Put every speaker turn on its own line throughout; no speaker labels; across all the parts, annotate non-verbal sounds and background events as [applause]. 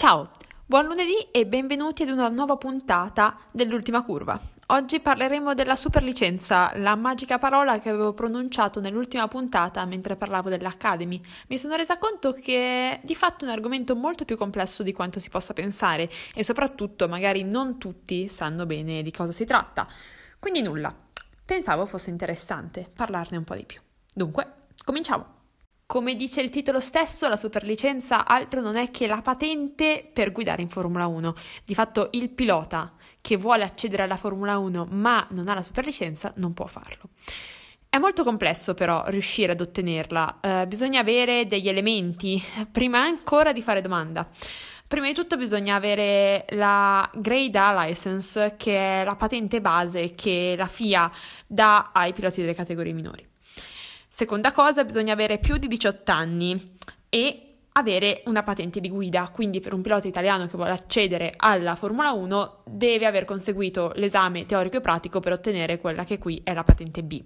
Ciao, buon lunedì e benvenuti ad una nuova puntata dell'ultima curva. Oggi parleremo della superlicenza, la magica parola che avevo pronunciato nell'ultima puntata mentre parlavo dell'Academy. Mi sono resa conto che è di fatto un argomento molto più complesso di quanto si possa pensare e soprattutto magari non tutti sanno bene di cosa si tratta. Quindi nulla, pensavo fosse interessante parlarne un po' di più. Dunque, cominciamo! Come dice il titolo stesso, la superlicenza altro non è che la patente per guidare in Formula 1. Di fatto il pilota che vuole accedere alla Formula 1 ma non ha la superlicenza non può farlo. È molto complesso però riuscire ad ottenerla, uh, bisogna avere degli elementi [laughs] prima ancora di fare domanda. Prima di tutto bisogna avere la Grade A License, che è la patente base che la FIA dà ai piloti delle categorie minori. Seconda cosa, bisogna avere più di 18 anni e avere una patente di guida, quindi per un pilota italiano che vuole accedere alla Formula 1 deve aver conseguito l'esame teorico e pratico per ottenere quella che qui è la patente B.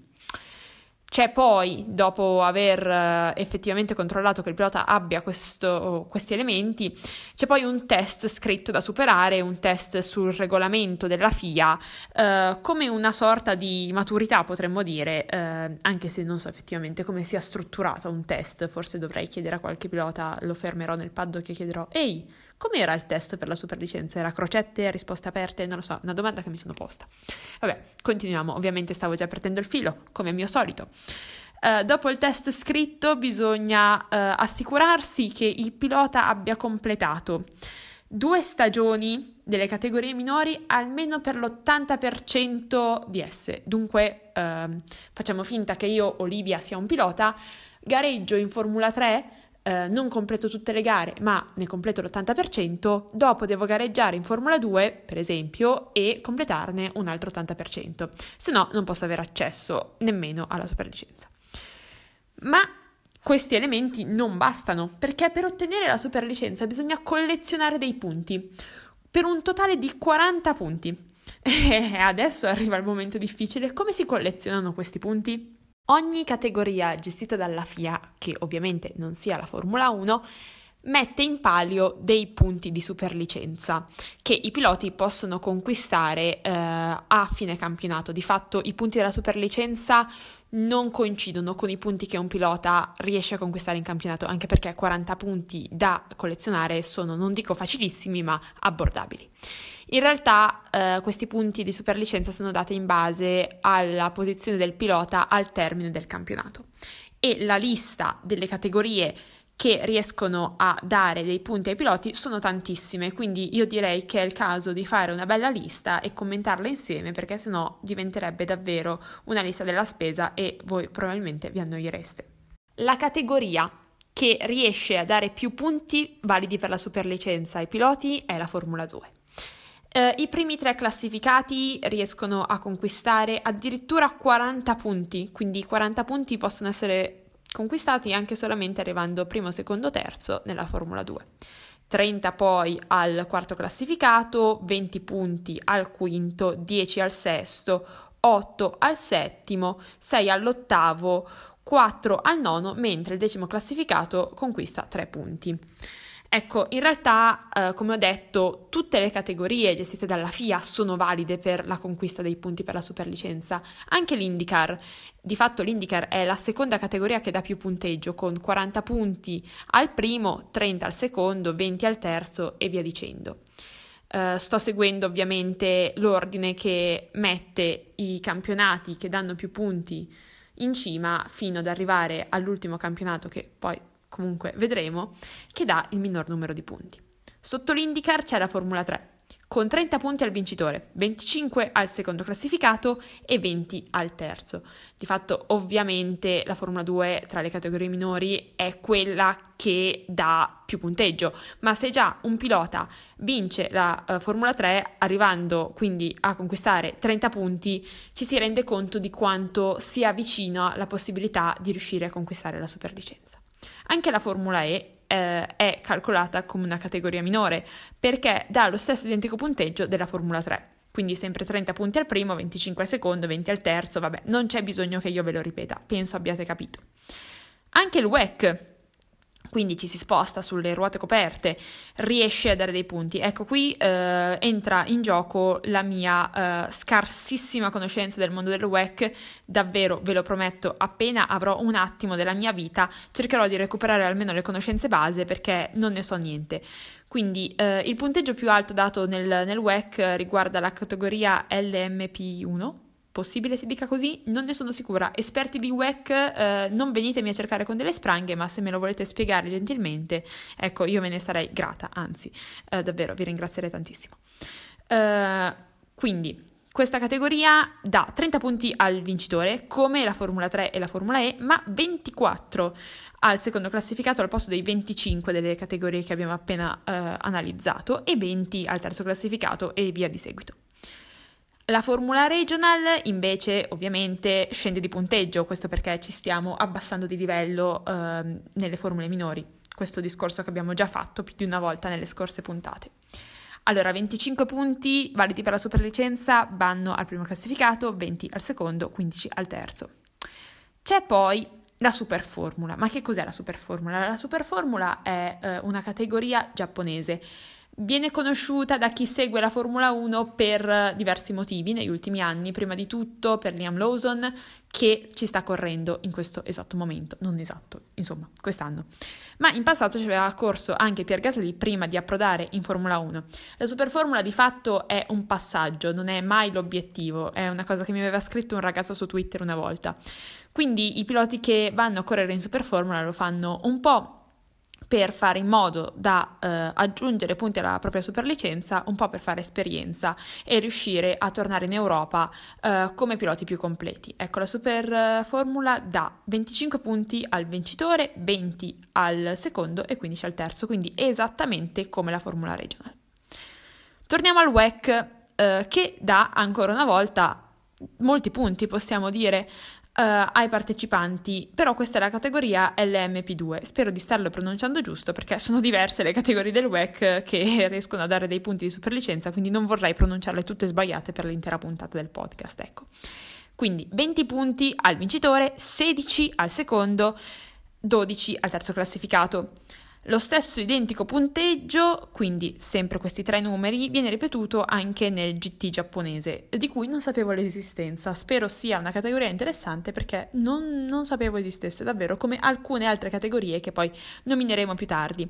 C'è poi, dopo aver eh, effettivamente controllato che il pilota abbia questo, questi elementi, c'è poi un test scritto da superare, un test sul regolamento della FIA, eh, come una sorta di maturità potremmo dire, eh, anche se non so effettivamente come sia strutturato un test, forse dovrei chiedere a qualche pilota, lo fermerò nel paddock e chiederò, ehi, Com'era il test per la superlicenza? Era crocette, risposte aperte? Non lo so, una domanda che mi sono posta. Vabbè, continuiamo. Ovviamente stavo già perdendo il filo, come al mio solito. Uh, dopo il test scritto bisogna uh, assicurarsi che il pilota abbia completato due stagioni delle categorie minori almeno per l'80% di esse. Dunque uh, facciamo finta che io, Olivia, sia un pilota, gareggio in Formula 3 eh, non completo tutte le gare, ma ne completo l'80%, dopo devo gareggiare in Formula 2, per esempio, e completarne un altro 80%, se no non posso avere accesso nemmeno alla superlicenza. Ma questi elementi non bastano, perché per ottenere la superlicenza bisogna collezionare dei punti, per un totale di 40 punti. [laughs] E adesso arriva il momento difficile, come si collezionano questi punti? Ogni categoria gestita dalla FIA, che ovviamente non sia la Formula 1, mette in palio dei punti di superlicenza che i piloti possono conquistare eh, a fine campionato. Di fatto i punti della superlicenza non coincidono con i punti che un pilota riesce a conquistare in campionato, anche perché 40 punti da collezionare sono, non dico facilissimi, ma abbordabili. In realtà eh, questi punti di superlicenza sono dati in base alla posizione del pilota al termine del campionato e la lista delle categorie che riescono a dare dei punti ai piloti sono tantissime, quindi io direi che è il caso di fare una bella lista e commentarla insieme perché sennò diventerebbe davvero una lista della spesa e voi probabilmente vi annoiereste. La categoria che riesce a dare più punti validi per la superlicenza ai piloti è la Formula 2. Eh, I primi tre classificati riescono a conquistare addirittura 40 punti, quindi 40 punti possono essere conquistati anche solamente arrivando primo, secondo, terzo nella Formula 2. 30 poi al quarto classificato, 20 punti al quinto, 10 al sesto, 8 al settimo, 6 all'ottavo, 4 al nono, mentre il decimo classificato conquista 3 punti. Ecco, in realtà, eh, come ho detto, tutte le categorie gestite dalla FIA sono valide per la conquista dei punti per la superlicenza, anche l'IndyCar. Di fatto l'IndyCar è la seconda categoria che dà più punteggio, con 40 punti al primo, 30 al secondo, 20 al terzo e via dicendo. Uh, sto seguendo ovviamente l'ordine che mette i campionati che danno più punti in cima fino ad arrivare all'ultimo campionato che poi comunque vedremo, che dà il minor numero di punti. Sotto l'IndyCar c'è la Formula 3, con 30 punti al vincitore, 25 al secondo classificato e 20 al terzo. Di fatto, ovviamente, la Formula 2 tra le categorie minori è quella che dà più punteggio, ma se già un pilota vince la uh, Formula 3, arrivando quindi a conquistare 30 punti, ci si rende conto di quanto sia vicino la possibilità di riuscire a conquistare la superlicenza. Anche la Formula E eh, è calcolata come una categoria minore perché dà lo stesso identico punteggio della Formula 3. Quindi sempre 30 punti al primo, 25 al secondo, 20 al terzo, vabbè, non c'è bisogno che io ve lo ripeta, penso abbiate capito. Anche il WEC quindi ci si sposta sulle ruote coperte, riesce a dare dei punti. Ecco, qui eh, entra in gioco la mia eh, scarsissima conoscenza del mondo del WEC, davvero ve lo prometto, appena avrò un attimo della mia vita cercherò di recuperare almeno le conoscenze base perché non ne so niente. Quindi eh, il punteggio più alto dato nel, nel WEC riguarda la categoria LMP1, Possibile si dica così? Non ne sono sicura. Esperti di WEC, eh, non venitemi a cercare con delle spranghe, ma se me lo volete spiegare gentilmente, ecco, io ve ne sarei grata, anzi, eh, davvero, vi ringrazierei tantissimo. Uh, quindi, questa categoria dà 30 punti al vincitore, come la Formula 3 e la Formula E, ma 24 al secondo classificato al posto dei 25 delle categorie che abbiamo appena uh, analizzato e 20 al terzo classificato e via di seguito. La formula regional invece ovviamente scende di punteggio, questo perché ci stiamo abbassando di livello eh, nelle formule minori, questo discorso che abbiamo già fatto più di una volta nelle scorse puntate. Allora, 25 punti validi per la superlicenza vanno al primo classificato, 20 al secondo, 15 al terzo. C'è poi la superformula. Ma che cos'è la superformula? La superformula è eh, una categoria giapponese Viene conosciuta da chi segue la Formula 1 per diversi motivi negli ultimi anni, prima di tutto per Liam Lawson che ci sta correndo in questo esatto momento, non esatto, insomma, quest'anno. Ma in passato ci aveva corso anche Pierre Gasly prima di approdare in Formula 1. La Superformula di fatto è un passaggio, non è mai l'obiettivo, è una cosa che mi aveva scritto un ragazzo su Twitter una volta. Quindi i piloti che vanno a correre in Superformula lo fanno un po' per fare in modo da eh, aggiungere punti alla propria superlicenza, un po' per fare esperienza e riuscire a tornare in Europa eh, come piloti più completi. Ecco, la super eh, formula dà 25 punti al vincitore, 20 al secondo e 15 al terzo, quindi esattamente come la formula regional. Torniamo al WEC eh, che dà ancora una volta molti punti, possiamo dire, uh, ai partecipanti, però questa è la categoria LMP2. Spero di starlo pronunciando giusto perché sono diverse le categorie del WEC che [laughs] riescono a dare dei punti di superlicenza, quindi non vorrei pronunciarle tutte sbagliate per l'intera puntata del podcast, ecco. Quindi 20 punti al vincitore, 16 al secondo, 12 al terzo classificato. Lo stesso identico punteggio, quindi sempre questi tre numeri, viene ripetuto anche nel GT giapponese, di cui non sapevo l'esistenza. Spero sia una categoria interessante perché non, non sapevo esistesse davvero, come alcune altre categorie che poi nomineremo più tardi.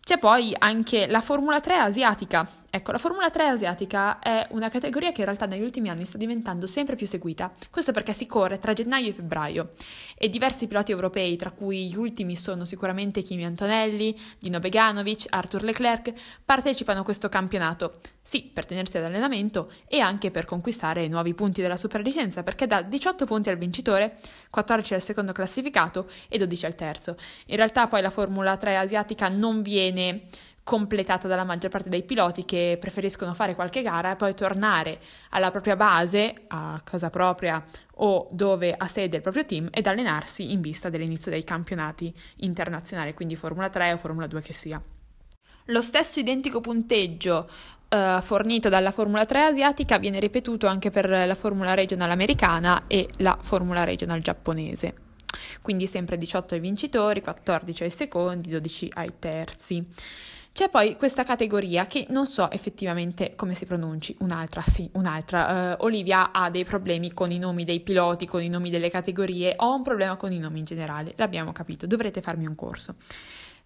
C'è poi anche la Formula 3 asiatica. Ecco, la Formula 3 asiatica è una categoria che in realtà negli ultimi anni sta diventando sempre più seguita. Questo perché si corre tra gennaio e febbraio e diversi piloti europei, tra cui gli ultimi sono sicuramente Kimi Antonelli, Dino Beganovic, Arthur Leclerc, partecipano a questo campionato. Sì, per tenersi ad allenamento e anche per conquistare nuovi punti della superlicenza, perché dà 18 punti al vincitore, 14 al secondo classificato e 12 al terzo. In realtà poi la Formula 3 asiatica non viene completata dalla maggior parte dei piloti che preferiscono fare qualche gara e poi tornare alla propria base, a casa propria o dove ha sede il proprio team ed allenarsi in vista dell'inizio dei campionati internazionali, quindi Formula 3 o Formula 2 che sia. Lo stesso identico punteggio uh, fornito dalla Formula 3 asiatica viene ripetuto anche per la Formula Regional americana e la Formula Regional giapponese. Quindi sempre 18 ai vincitori, 14 ai secondi, 12 ai terzi. C'è poi questa categoria che non so effettivamente come si pronunci, un'altra, sì, un'altra. Uh, Olivia ha dei problemi con i nomi dei piloti, con i nomi delle categorie, ho un problema con i nomi in generale, l'abbiamo capito, dovrete farmi un corso.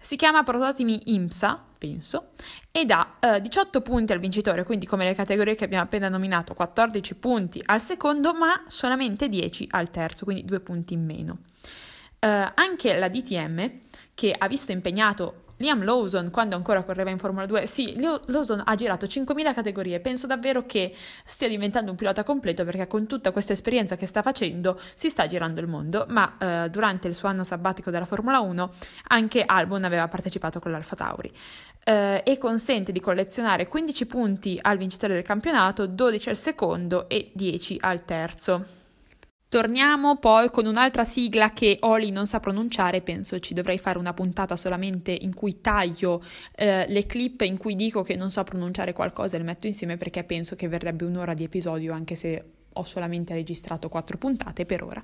Si chiama Prototipi IMSA, penso, e dà uh, 18 punti al vincitore, quindi come le categorie che abbiamo appena nominato, 14 punti al secondo, ma solamente 10 al terzo, quindi 2 punti in meno. Uh, anche la DTM, che ha visto impegnato Liam Lawson, quando ancora correva in Formula 2, sì, Lawson ha girato 5.000 categorie. Penso davvero che stia diventando un pilota completo perché con tutta questa esperienza che sta facendo si sta girando il mondo. Ma eh, durante il suo anno sabbatico della Formula 1 anche Albon aveva partecipato con l'Alfa Tauri eh, e consente di collezionare 15 punti al vincitore del campionato, 12 al secondo e 10 al terzo. Torniamo poi con un'altra sigla che Oli non sa pronunciare, penso ci dovrei fare una puntata solamente in cui taglio eh, le clip in cui dico che non so pronunciare qualcosa e le metto insieme perché penso che verrebbe un'ora di episodio anche se ho solamente registrato quattro puntate per ora.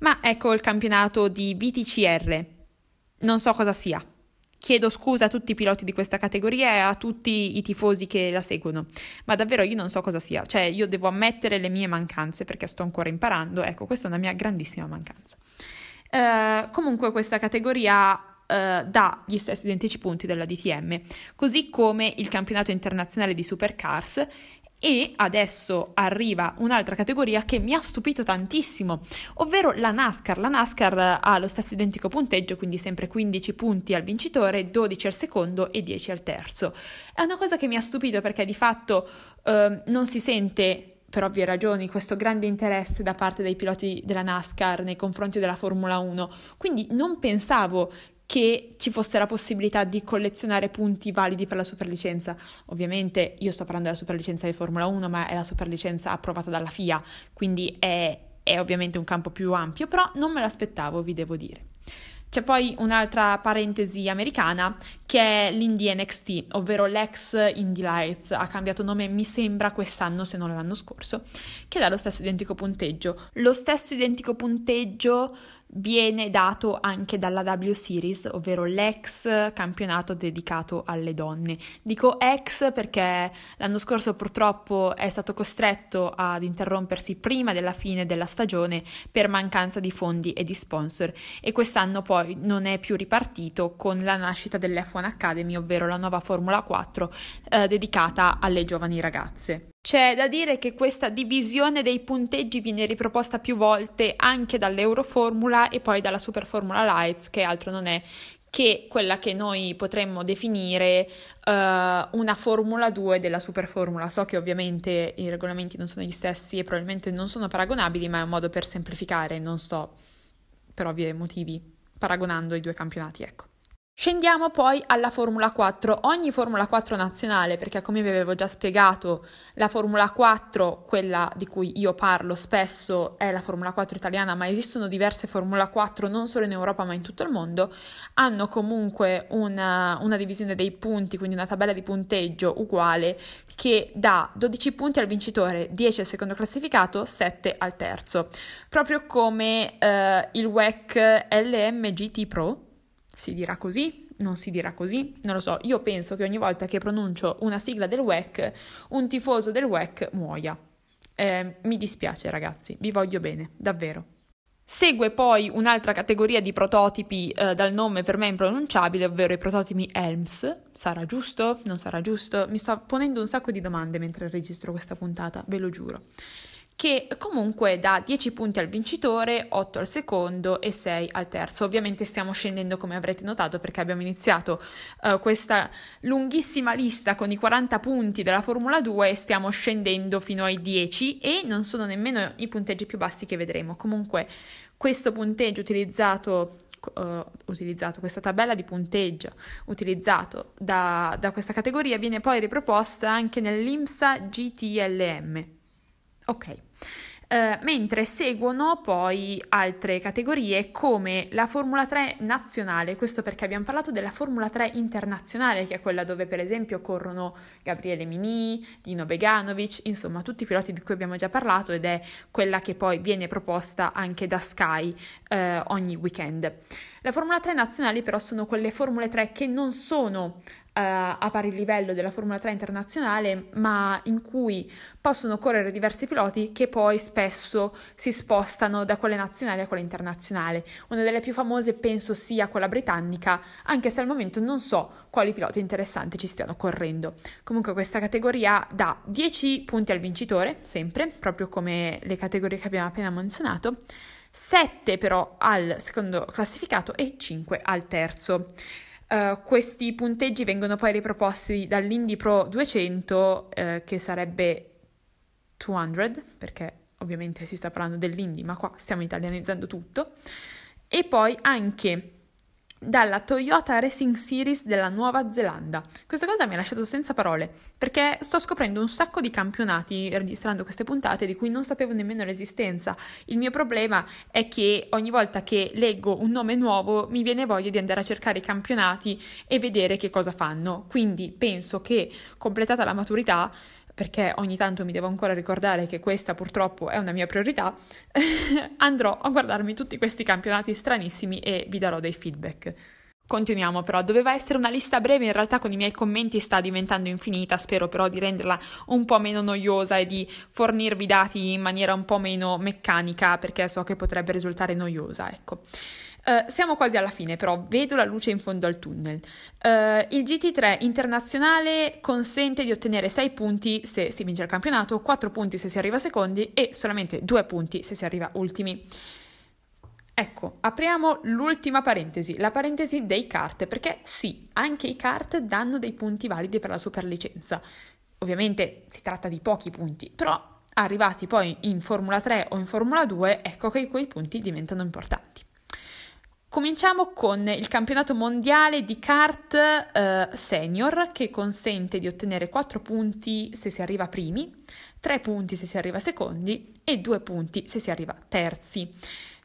Ma ecco il campionato di VTCR, non so cosa sia. Chiedo scusa a tutti i piloti di questa categoria e a tutti i tifosi che la seguono, ma davvero io non so cosa sia, cioè io devo ammettere le mie mancanze perché sto ancora imparando, ecco, questa è una mia grandissima mancanza. Uh, comunque questa categoria uh, dà gli stessi identici punti della DTM, così come il campionato internazionale di Supercars e adesso arriva un'altra categoria che mi ha stupito tantissimo, ovvero la NASCAR. La NASCAR ha lo stesso identico punteggio, quindi sempre 15 punti al vincitore, 12 al secondo e 10 al terzo. È una cosa che mi ha stupito perché di fatto eh, non si sente per ovvie ragioni, questo grande interesse da parte dei piloti della NASCAR nei confronti della Formula 1. Quindi non pensavo che ci fosse la possibilità di collezionare punti validi per la superlicenza. Ovviamente io sto parlando della superlicenza di Formula 1, ma è la superlicenza approvata dalla FIA, quindi è, è ovviamente un campo più ampio, però non me l'aspettavo, vi devo dire. C'è poi un'altra parentesi americana che è l'Indie NXT, ovvero l'ex Indie Lights, ha cambiato nome mi sembra quest'anno se non l'anno scorso, che dà lo stesso identico punteggio. Lo stesso identico punteggio viene dato anche dalla W Series, ovvero l'ex campionato dedicato alle donne. Dico ex perché l'anno scorso purtroppo è stato costretto ad interrompersi prima della fine della stagione per mancanza di fondi e di sponsor e quest'anno poi non è più ripartito con la nascita dell'F1 Academy, ovvero la nuova Formula 4 eh, dedicata alle giovani ragazze. C'è da dire che questa divisione dei punteggi viene riproposta più volte anche dall'Euroformula e poi dalla Superformula Lights, che altro non è che quella che noi potremmo definire uh, una Formula 2 della Superformula. So che ovviamente i regolamenti non sono gli stessi e probabilmente non sono paragonabili, ma è un modo per semplificare, non sto per ovvi motivi paragonando i due campionati, ecco. Scendiamo poi alla Formula 4. Ogni Formula 4 nazionale, perché come vi avevo già spiegato, la Formula 4, quella di cui io parlo spesso, è la Formula 4 italiana, ma esistono diverse Formula 4 non solo in Europa ma in tutto il mondo, hanno comunque una, una divisione dei punti, quindi una tabella di punteggio uguale che dà 12 punti al vincitore, 10 al secondo classificato, 7 al terzo. Proprio come eh, il WEC LMGT Pro si dirà così, non si dirà così, non lo so. Io penso che ogni volta che pronuncio una sigla del WEC, un tifoso del WEC muoia. Eh, mi dispiace ragazzi, vi voglio bene, davvero. Segue poi un'altra categoria di prototipi eh, dal nome per me impronunciabile, ovvero i prototipi ELMS. Sarà giusto? Non sarà giusto? Mi sto ponendo un sacco di domande mentre registro questa puntata, ve lo giuro che comunque dà 10 punti al vincitore, 8 al secondo e 6 al terzo. Ovviamente stiamo scendendo come avrete notato perché abbiamo iniziato uh, questa lunghissima lista con i 40 punti della Formula 2 e stiamo scendendo fino ai 10 e non sono nemmeno i punteggi più bassi che vedremo. Comunque questo punteggio utilizzato Uh, utilizzato, questa tabella di punteggio utilizzato da, da, questa categoria viene poi riproposta anche nell'IMSA GTLM. Ok. Uh, mentre seguono poi altre categorie come la Formula 3 nazionale, questo perché abbiamo parlato della Formula 3 internazionale, che è quella dove per esempio corrono Gabriele Mini, Dino Beganovic, insomma tutti i piloti di cui abbiamo già parlato ed è quella che poi viene proposta anche da Sky uh, ogni weekend. Le Formula 3 nazionali però sono quelle Formule 3 che non sono a pari livello della Formula 3 internazionale, ma in cui possono correre diversi piloti che poi spesso si spostano da quelle nazionali a quelle internazionali. Una delle più famose penso sia quella britannica, anche se al momento non so quali piloti interessanti ci stiano correndo. Comunque questa categoria dà 10 punti al vincitore, sempre, proprio come le categorie che abbiamo appena menzionato. 7 però al secondo classificato e 5 al terzo. Uh, questi punteggi vengono poi riproposti dall'Indy Pro 200, uh, che sarebbe 200, perché ovviamente si sta parlando dell'Indy, ma qua stiamo italianizzando tutto, e poi anche dalla Toyota Racing Series della Nuova Zelanda. Questa cosa mi ha lasciato senza parole, perché sto scoprendo un sacco di campionati registrando queste puntate di cui non sapevo nemmeno l'esistenza. Il mio problema è che ogni volta che leggo un nome nuovo mi viene voglia di andare a cercare i campionati e vedere che cosa fanno. Quindi penso che completata la maturità perché ogni tanto mi devo ancora ricordare che questa purtroppo è una mia priorità, [laughs] andrò a guardarmi tutti questi campionati stranissimi e vi darò dei feedback. Continuiamo però, doveva essere una lista breve, in realtà con i miei commenti sta diventando infinita, spero però di renderla un po' meno noiosa e di fornirvi dati in maniera un po' meno meccanica perché so che potrebbe risultare noiosa, ecco. Uh, siamo quasi alla fine, però vedo la luce in fondo al tunnel. Uh, il GT3 internazionale consente di ottenere 6 punti se si vince il campionato, 4 punti se si arriva secondi e solamente 2 punti se si arriva ultimi. Ecco, apriamo l'ultima parentesi, la parentesi dei kart, perché sì, anche i kart danno dei punti validi per la superlicenza. Ovviamente si tratta di pochi punti, però arrivati poi in Formula 3 o in Formula 2, ecco che quei punti diventano importanti. Cominciamo con il campionato mondiale di kart eh, senior che consente di ottenere 4 punti se si arriva primi, 3 punti se si arriva secondi e 2 punti se si arriva terzi.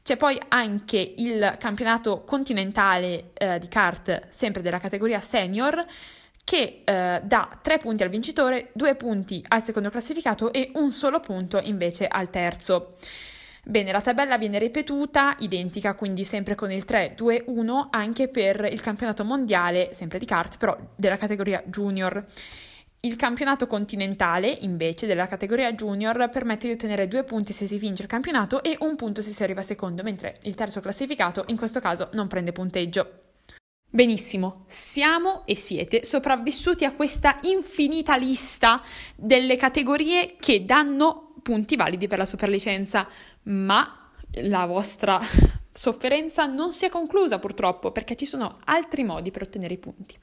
C'è poi anche il campionato continentale eh, di kart, sempre della categoria senior, che eh, dà 3 punti al vincitore, 2 punti al secondo classificato e un solo punto invece al terzo. Bene, la tabella viene ripetuta, identica, quindi sempre con il 3-2-1 anche per il campionato mondiale, sempre di kart, però della categoria junior. Il campionato continentale, invece, della categoria junior permette di ottenere due punti se si vince il campionato e un punto se si arriva secondo, mentre il terzo classificato in questo caso non prende punteggio. Benissimo, siamo e siete sopravvissuti a questa infinita lista delle categorie che danno punti validi per la superlicenza, ma la vostra sofferenza non si è conclusa purtroppo perché ci sono altri modi per ottenere i punti.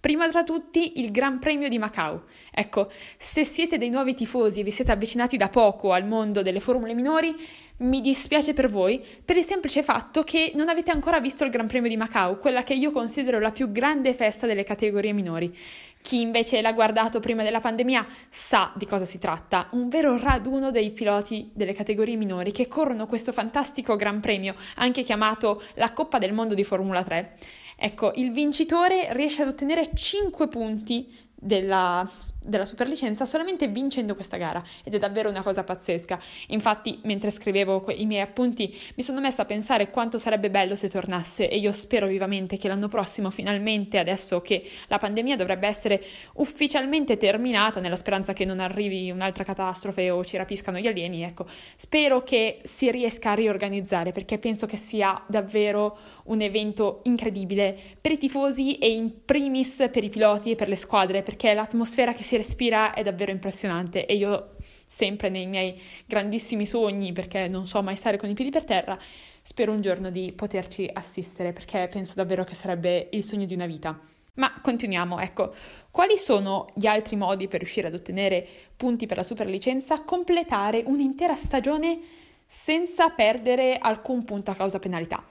Prima tra tutti il Gran Premio di Macau. Ecco, se siete dei nuovi tifosi e vi siete avvicinati da poco al mondo delle formule minori, mi dispiace per voi, per il semplice fatto che non avete ancora visto il Gran Premio di Macau, quella che io considero la più grande festa delle categorie minori. Chi invece l'ha guardato prima della pandemia sa di cosa si tratta, un vero raduno dei piloti delle categorie minori che corrono questo fantastico Gran Premio, anche chiamato la Coppa del Mondo di Formula 3. Ecco, il vincitore riesce ad ottenere 5 punti della, della superlicenza solamente vincendo questa gara ed è davvero una cosa pazzesca. Infatti, mentre scrivevo que- i miei appunti, mi sono messa a pensare quanto sarebbe bello se tornasse e io spero vivamente che l'anno prossimo, finalmente, adesso che la pandemia dovrebbe essere ufficialmente terminata, nella speranza che non arrivi un'altra catastrofe o ci rapiscano gli alieni, ecco, spero che si riesca a riorganizzare perché penso che sia davvero un evento incredibile per i tifosi e in primis per i piloti e per le squadre perché l'atmosfera che si respira è davvero impressionante e io sempre nei miei grandissimi sogni, perché non so mai stare con i piedi per terra, spero un giorno di poterci assistere perché penso davvero che sarebbe il sogno di una vita. Ma continuiamo, ecco, quali sono gli altri modi per riuscire ad ottenere punti per la superlicenza? Completare un'intera stagione senza perdere alcun punto a causa penalità.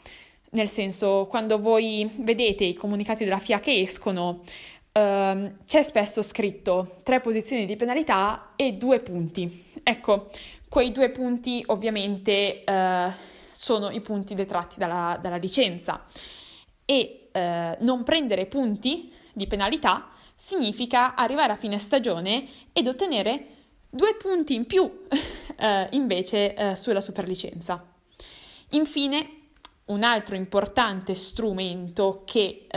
Nel senso, quando voi vedete i comunicati della FIA che escono, Uh, c'è spesso scritto tre posizioni di penalità e due punti. Ecco, quei due punti ovviamente uh, sono i punti detratti dalla, dalla licenza e uh, non prendere punti di penalità significa arrivare a fine stagione ed ottenere due punti in più [laughs] eh, invece sulla superlicenza. Infine, un altro importante strumento che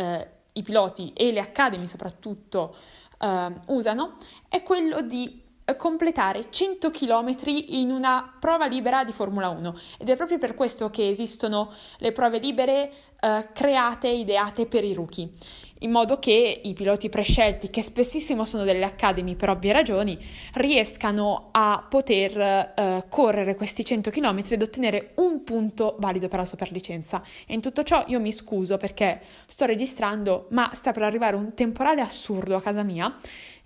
i piloti e le academy soprattutto uh, usano è quello di completare 100 km in una prova libera di Formula 1 ed è proprio per questo che esistono le prove libere uh, create ideate per i rookie in modo che i piloti prescelti, che spessissimo sono delle academy per ovvie ragioni, riescano a poter uh, correre questi 100 km ed ottenere un punto valido per la superlicenza. E in tutto ciò io mi scuso perché sto registrando, ma sta per arrivare un temporale assurdo a casa mia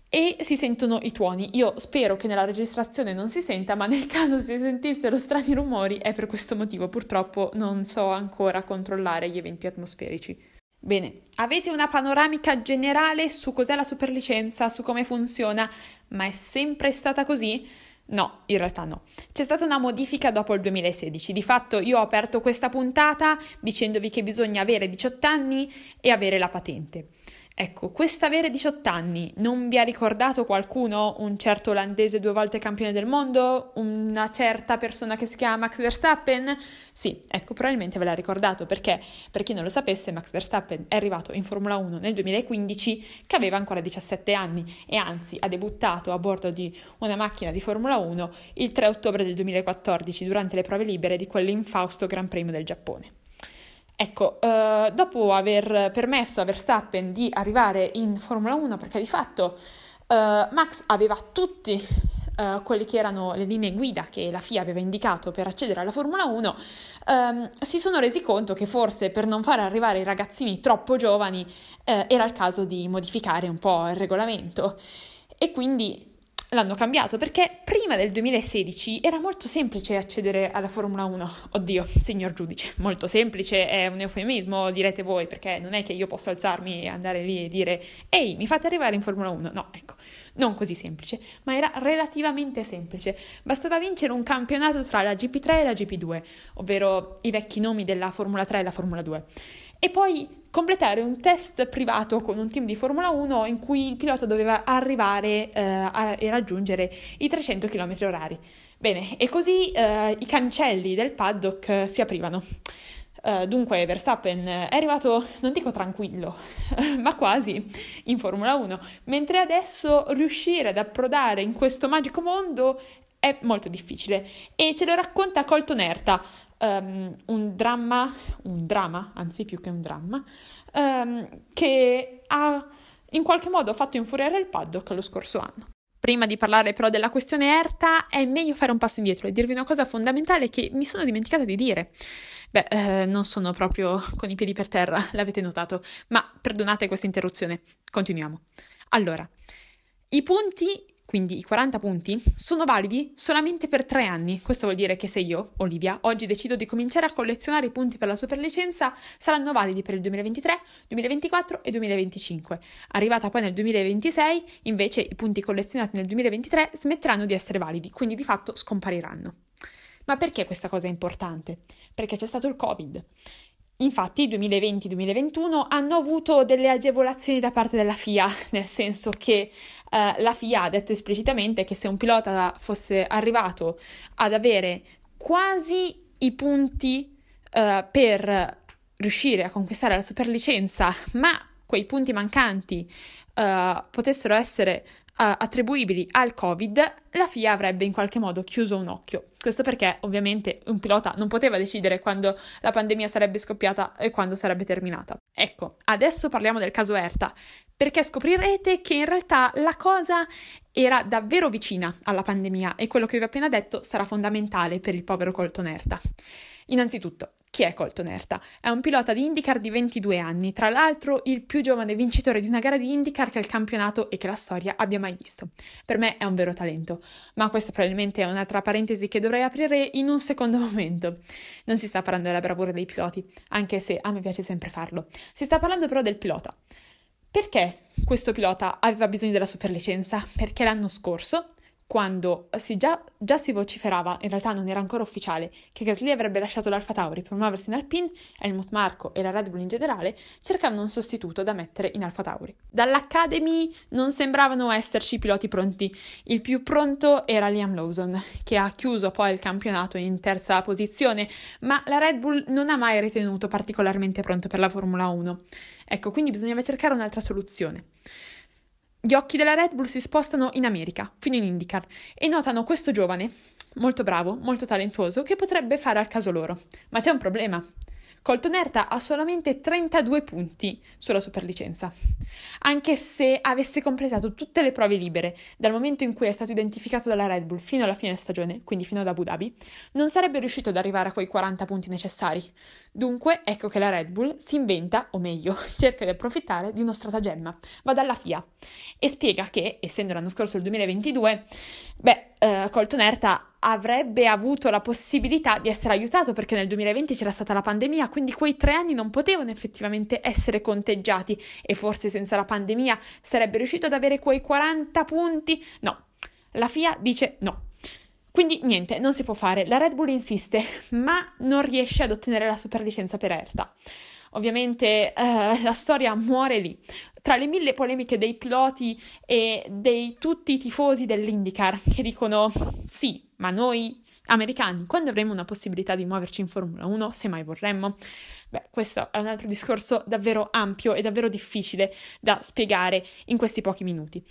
e si sentono i tuoni. Io spero che nella registrazione non si senta, ma nel [laughs] caso si sentissero strani rumori è per questo motivo. Purtroppo non so ancora controllare gli eventi atmosferici. Bene, avete una panoramica generale su cos'è la superlicenza, su come funziona, ma è sempre stata così? No, in realtà no. C'è stata una modifica dopo il 2016. Di fatto io ho aperto questa puntata dicendovi che bisogna avere 18 anni e avere la patente. Ecco, quest'avere 18 anni non vi ha ricordato qualcuno? Un certo olandese due volte campione del mondo? Una certa persona che si chiama Max Verstappen? Sì, ecco, probabilmente ve l'ha ricordato perché, per chi non lo sapesse, Max Verstappen è arrivato in Formula 1 nel 2015 che aveva ancora 17 anni e anzi ha debuttato a bordo di una macchina di Formula 1 il 3 ottobre del 2014 durante le prove libere di quell'infausto Gran Premio del Giappone. Ecco, eh, dopo aver permesso a Verstappen di arrivare in Formula 1, perché di fatto eh, Max aveva tutti eh, quelle che erano le linee guida che la FIA aveva indicato per accedere alla Formula 1, ehm, si sono resi conto che forse per non far arrivare i ragazzini troppo giovani eh, era il caso di modificare un po' il regolamento. E quindi l'hanno cambiato perché prima del 2016 era molto semplice accedere alla Formula 1. Oddio, signor giudice, molto semplice è un eufemismo, direte voi, perché non è che io posso alzarmi e andare lì e dire ehi, mi fate arrivare in Formula 1. No, ecco, non così semplice, ma era relativamente semplice. Bastava vincere un campionato tra la GP3 e la GP2, ovvero i vecchi nomi della Formula 3 e la Formula 2 e poi completare un test privato con un team di Formula 1 in cui il pilota doveva arrivare eh, a, e raggiungere i 300 km orari. Bene, e così eh, i cancelli del paddock eh, si aprivano. Uh, dunque Verstappen è arrivato, non dico tranquillo, [laughs] ma quasi in Formula 1, mentre adesso riuscire ad approdare in questo magico mondo è molto difficile e ce lo racconta Colton Herta, um, un dramma, un dramma, anzi più che un dramma, um, che ha in qualche modo fatto infuriare il paddock lo scorso anno. Prima di parlare però della questione ERTA è meglio fare un passo indietro e dirvi una cosa fondamentale che mi sono dimenticata di dire. Beh, eh, non sono proprio con i piedi per terra, [laughs] l'avete notato, ma perdonate questa interruzione. Continuiamo. Allora, i punti quindi i 40 punti, sono validi solamente per tre anni. Questo vuol dire che se io, Olivia, oggi decido di cominciare a collezionare i punti per la superlicenza, saranno validi per il 2023, 2024 e 2025. Arrivata poi nel 2026, invece i punti collezionati nel 2023 smetteranno di essere validi, quindi di fatto scompariranno. Ma perché questa cosa è importante? Perché c'è stato il Covid Infatti 2020-2021 hanno avuto delle agevolazioni da parte della FIA, [laughs] nel senso che eh, la FIA ha detto esplicitamente che se un pilota fosse arrivato ad avere quasi i punti eh, per riuscire a conquistare la superlicenza, ma quei punti mancanti eh, potessero essere attribuibili al Covid, la FIA avrebbe in qualche modo chiuso un occhio. Questo perché ovviamente un pilota non poteva decidere quando la pandemia sarebbe scoppiata e quando sarebbe terminata. Ecco, adesso parliamo del caso Erta, perché scoprirete che in realtà la cosa era davvero vicina alla pandemia e quello che vi ho appena detto sarà fondamentale per il povero Colton Erta. Innanzitutto, chi è Colton Herta? È un pilota di IndyCar di 22 anni, tra l'altro il più giovane vincitore di una gara di IndyCar che il campionato e che la storia abbia mai visto. Per me è un vero talento, ma questa probabilmente è un'altra parentesi che dovrei aprire in un secondo [laughs] momento. Non si sta parlando della bravura dei piloti, anche se a me piace sempre farlo. Si sta parlando però del pilota. Perché questo pilota aveva bisogno della superlicenza? Perché l'anno scorso quando si già, già, si vociferava, in realtà non era ancora ufficiale, che Gasly avrebbe lasciato l'Alfa Tauri per muoversi in Alpine, Helmut Marko e la Red Bull in generale cercavano un sostituto da mettere in Alfa Tauri. Dall'Academy non sembravano esserci piloti pronti. Il più pronto era Liam Lawson, che ha chiuso poi il campionato in terza posizione, ma la Red Bull non ha mai ritenuto particolarmente pronto per la Formula 1. Ecco, quindi bisognava cercare un'altra soluzione. Gli occhi della Red Bull si spostano in America, fino in IndyCar, e notano questo giovane, molto bravo, molto talentuoso, che potrebbe fare al caso loro. Ma c'è un problema. Colton Herta ha solamente 32 punti sulla superlicenza. Anche se avesse completato tutte le prove libere dal momento in cui è stato identificato dalla Red Bull fino alla fine stagione, quindi fino ad Abu Dhabi, non sarebbe riuscito ad arrivare a quei 40 punti necessari. Dunque, ecco che la Red Bull si inventa, o meglio, [laughs] cerca di approfittare di uno stratagemma. Va dalla FIA e spiega che, essendo l'anno scorso il 2022, beh, eh, Colton Herta avrebbe avuto la possibilità di essere aiutato perché nel 2020 c'era stata la pandemia, quindi quei tre anni non potevano effettivamente essere conteggiati e forse senza la pandemia sarebbe riuscito ad avere quei 40 punti. No, la FIA dice no. Quindi niente, non si può fare. La Red Bull insiste, [laughs] ma non riesce ad ottenere la superlicenza per ERTA. Ovviamente eh, la storia muore lì. Tra le mille polemiche dei piloti e dei tutti i tifosi dell'IndyCar che dicono sì, ma noi americani, quando avremo una possibilità di muoverci in Formula 1, se mai vorremmo? Beh, questo è un altro discorso davvero ampio e davvero difficile da spiegare in questi pochi minuti.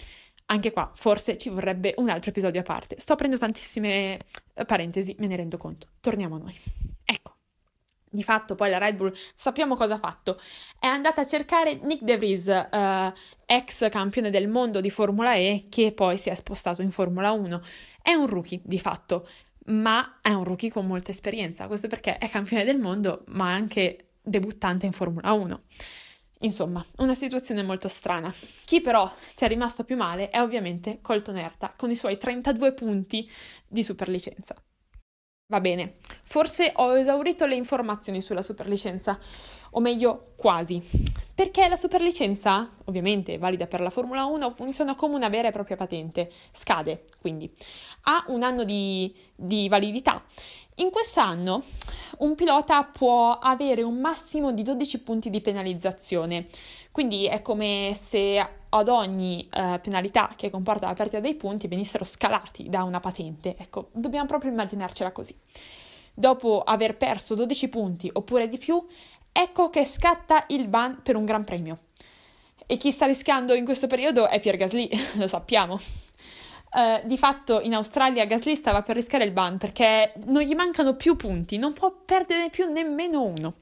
Anche qua, forse ci vorrebbe un altro episodio a parte. Sto aprendo tantissime eh, parentesi, me ne rendo conto. Torniamo a noi. Ecco. Di fatto poi la Red Bull sappiamo cosa ha fatto. È andata a cercare Nick De Vries, eh, ex campione del mondo di Formula E, che poi si è spostato in Formula 1. È un rookie di fatto, ma è un rookie con molta esperienza. Questo perché è campione del mondo, ma anche debuttante in Formula 1. Insomma, una situazione molto strana. Chi però ci è rimasto più male è ovviamente Colton Herta, con i suoi 32 punti di superlicenza. Va bene, forse ho esaurito le informazioni sulla superlicenza, o meglio, quasi. Perché la superlicenza, ovviamente valida per la Formula 1, funziona come una vera e propria patente, scade quindi, ha un anno di, di validità. In quest'anno un pilota può avere un massimo di 12 punti di penalizzazione, quindi è come se ad ogni eh, penalità che comporta la perdita dei punti venissero scalati da una patente. Ecco, dobbiamo proprio immaginarcela così. Dopo aver perso 12 punti oppure di più, ecco che scatta il ban per un gran premio. E chi sta rischiando in questo periodo è Pierre Gasly, [laughs] lo sappiamo. Uh, di fatto in Australia Gasly stava per rischiare il ban perché non gli mancano più punti, non può perdere più nemmeno uno.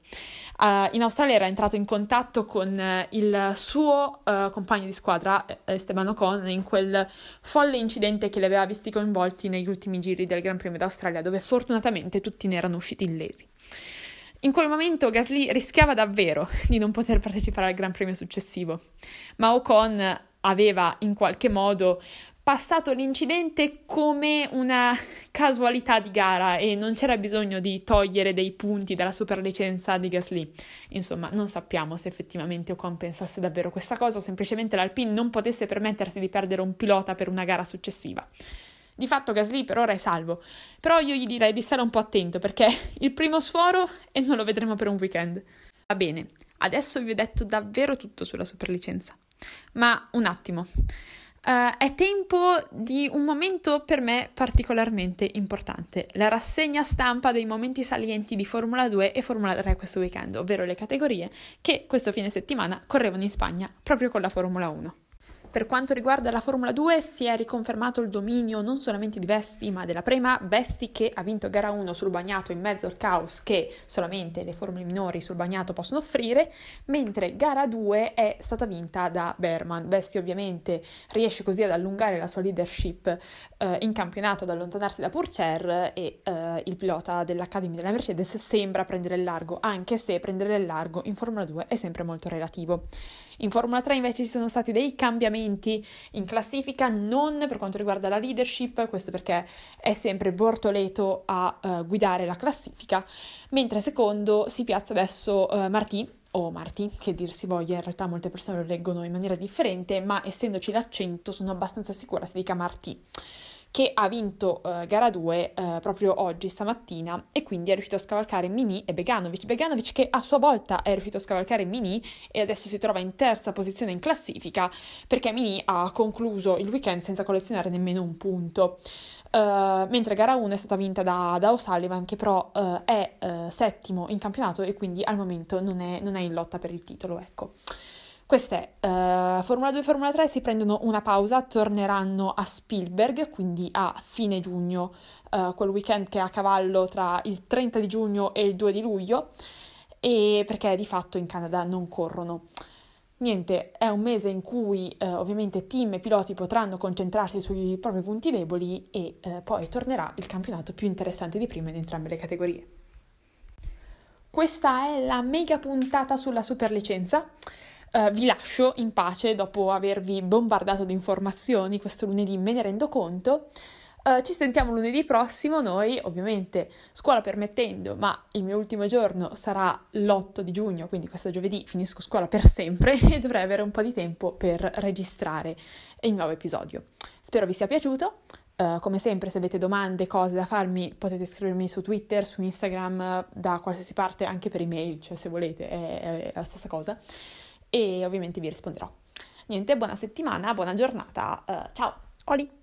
Uh, in Australia era entrato in contatto con uh, il suo compagno di squadra Esteban Ocon in quel folle incidente che li aveva visti coinvolti negli ultimi giri del Gran Premio d'Australia dove fortunatamente tutti ne erano usciti illesi. In quel momento Gasly rischiava davvero [laughs] di non poter partecipare al Gran Premio successivo, ma Ocon aveva in qualche modo passato l'incidente come una casualità di gara e non c'era bisogno di togliere dei punti dalla superlicenza di Gasly. Insomma, non sappiamo se effettivamente Ocon pensasse davvero questa cosa o semplicemente l'Alpine non potesse permettersi di perdere un pilota per una gara successiva. Di fatto Gasly per ora è salvo, però io gli direi di stare un po' attento perché [laughs] il primo sforo e non lo vedremo per un weekend. Va bene, adesso vi ho detto davvero tutto sulla superlicenza. Ma un attimo. Uh, è tempo di un momento per me particolarmente importante, la rassegna stampa dei momenti salienti di Formula 2 e Formula 3 questo weekend, ovvero le categorie che questo fine settimana correvano in Spagna proprio con la Formula 1. Per quanto riguarda la Formula 2 si è riconfermato il dominio non solamente di Vesti ma della Prema, Vesti che ha vinto gara 1 sul bagnato in mezzo al caos che solamente le formule minori sul bagnato possono offrire, mentre gara 2 è stata vinta da Berman. Vesti ovviamente riesce così ad allungare la sua leadership eh, in campionato, ad allontanarsi da Purcher e eh, il pilota dell'Academy della Mercedes sembra prendere il largo, anche se prendere il largo in Formula 2 è sempre molto relativo. In Formula 3 invece ci sono stati dei cambiamenti in classifica, non per quanto riguarda la leadership, questo perché è sempre Bortoleto a uh, guidare la classifica, mentre secondo si piazza adesso uh, Martì o Marti, che dir si voglia, in realtà molte persone lo leggono in maniera differente, ma essendoci l'accento sono abbastanza sicura si dica Martì che ha vinto uh, gara 2 uh, eh, proprio oggi, stamattina, e quindi è riuscito a scavalcare Mini e Beganovic. Beganovic che a sua volta è riuscito a scavalcare Mini e adesso si trova in terza posizione in classifica perché Mini ha concluso il weekend senza collezionare nemmeno un punto. Uh, mentre gara 1 è stata vinta da, da O'Sullivan che però è settimo in campionato e quindi al momento non è, non è in lotta per il titolo. Ecco. Queste uh, Formula 2 e Formula 3 si prendono una pausa, torneranno a Spielberg, quindi a fine giugno, uh, quel weekend che è a cavallo tra il 30 di giugno e il 2 di luglio, perché di fatto in Canada non corrono. Niente, è un mese in cui eh, ovviamente team e piloti potranno concentrarsi sui propri punti deboli e poi tornerà il campionato più interessante di prima in entrambe le categorie. Questa è la mega puntata sulla superlicenza. Uh, vi lascio in pace dopo avervi bombardato di informazioni questo lunedì, me ne rendo conto. Uh, ci sentiamo lunedì prossimo, noi ovviamente scuola permettendo, ma il mio ultimo giorno sarà l'8 di giugno, quindi questo giovedì finisco scuola per sempre [laughs] e dovrei avere un po' di tempo per registrare il nuovo episodio. Spero vi sia piaciuto. Uh, come sempre, se avete domande, cose da farmi, potete scrivermi su Twitter, su Instagram, da qualsiasi parte, anche per email, cioè se volete, è, è la stessa cosa e ovviamente vi risponderò. Niente, buona settimana, buona giornata, uh, ciao, Oli!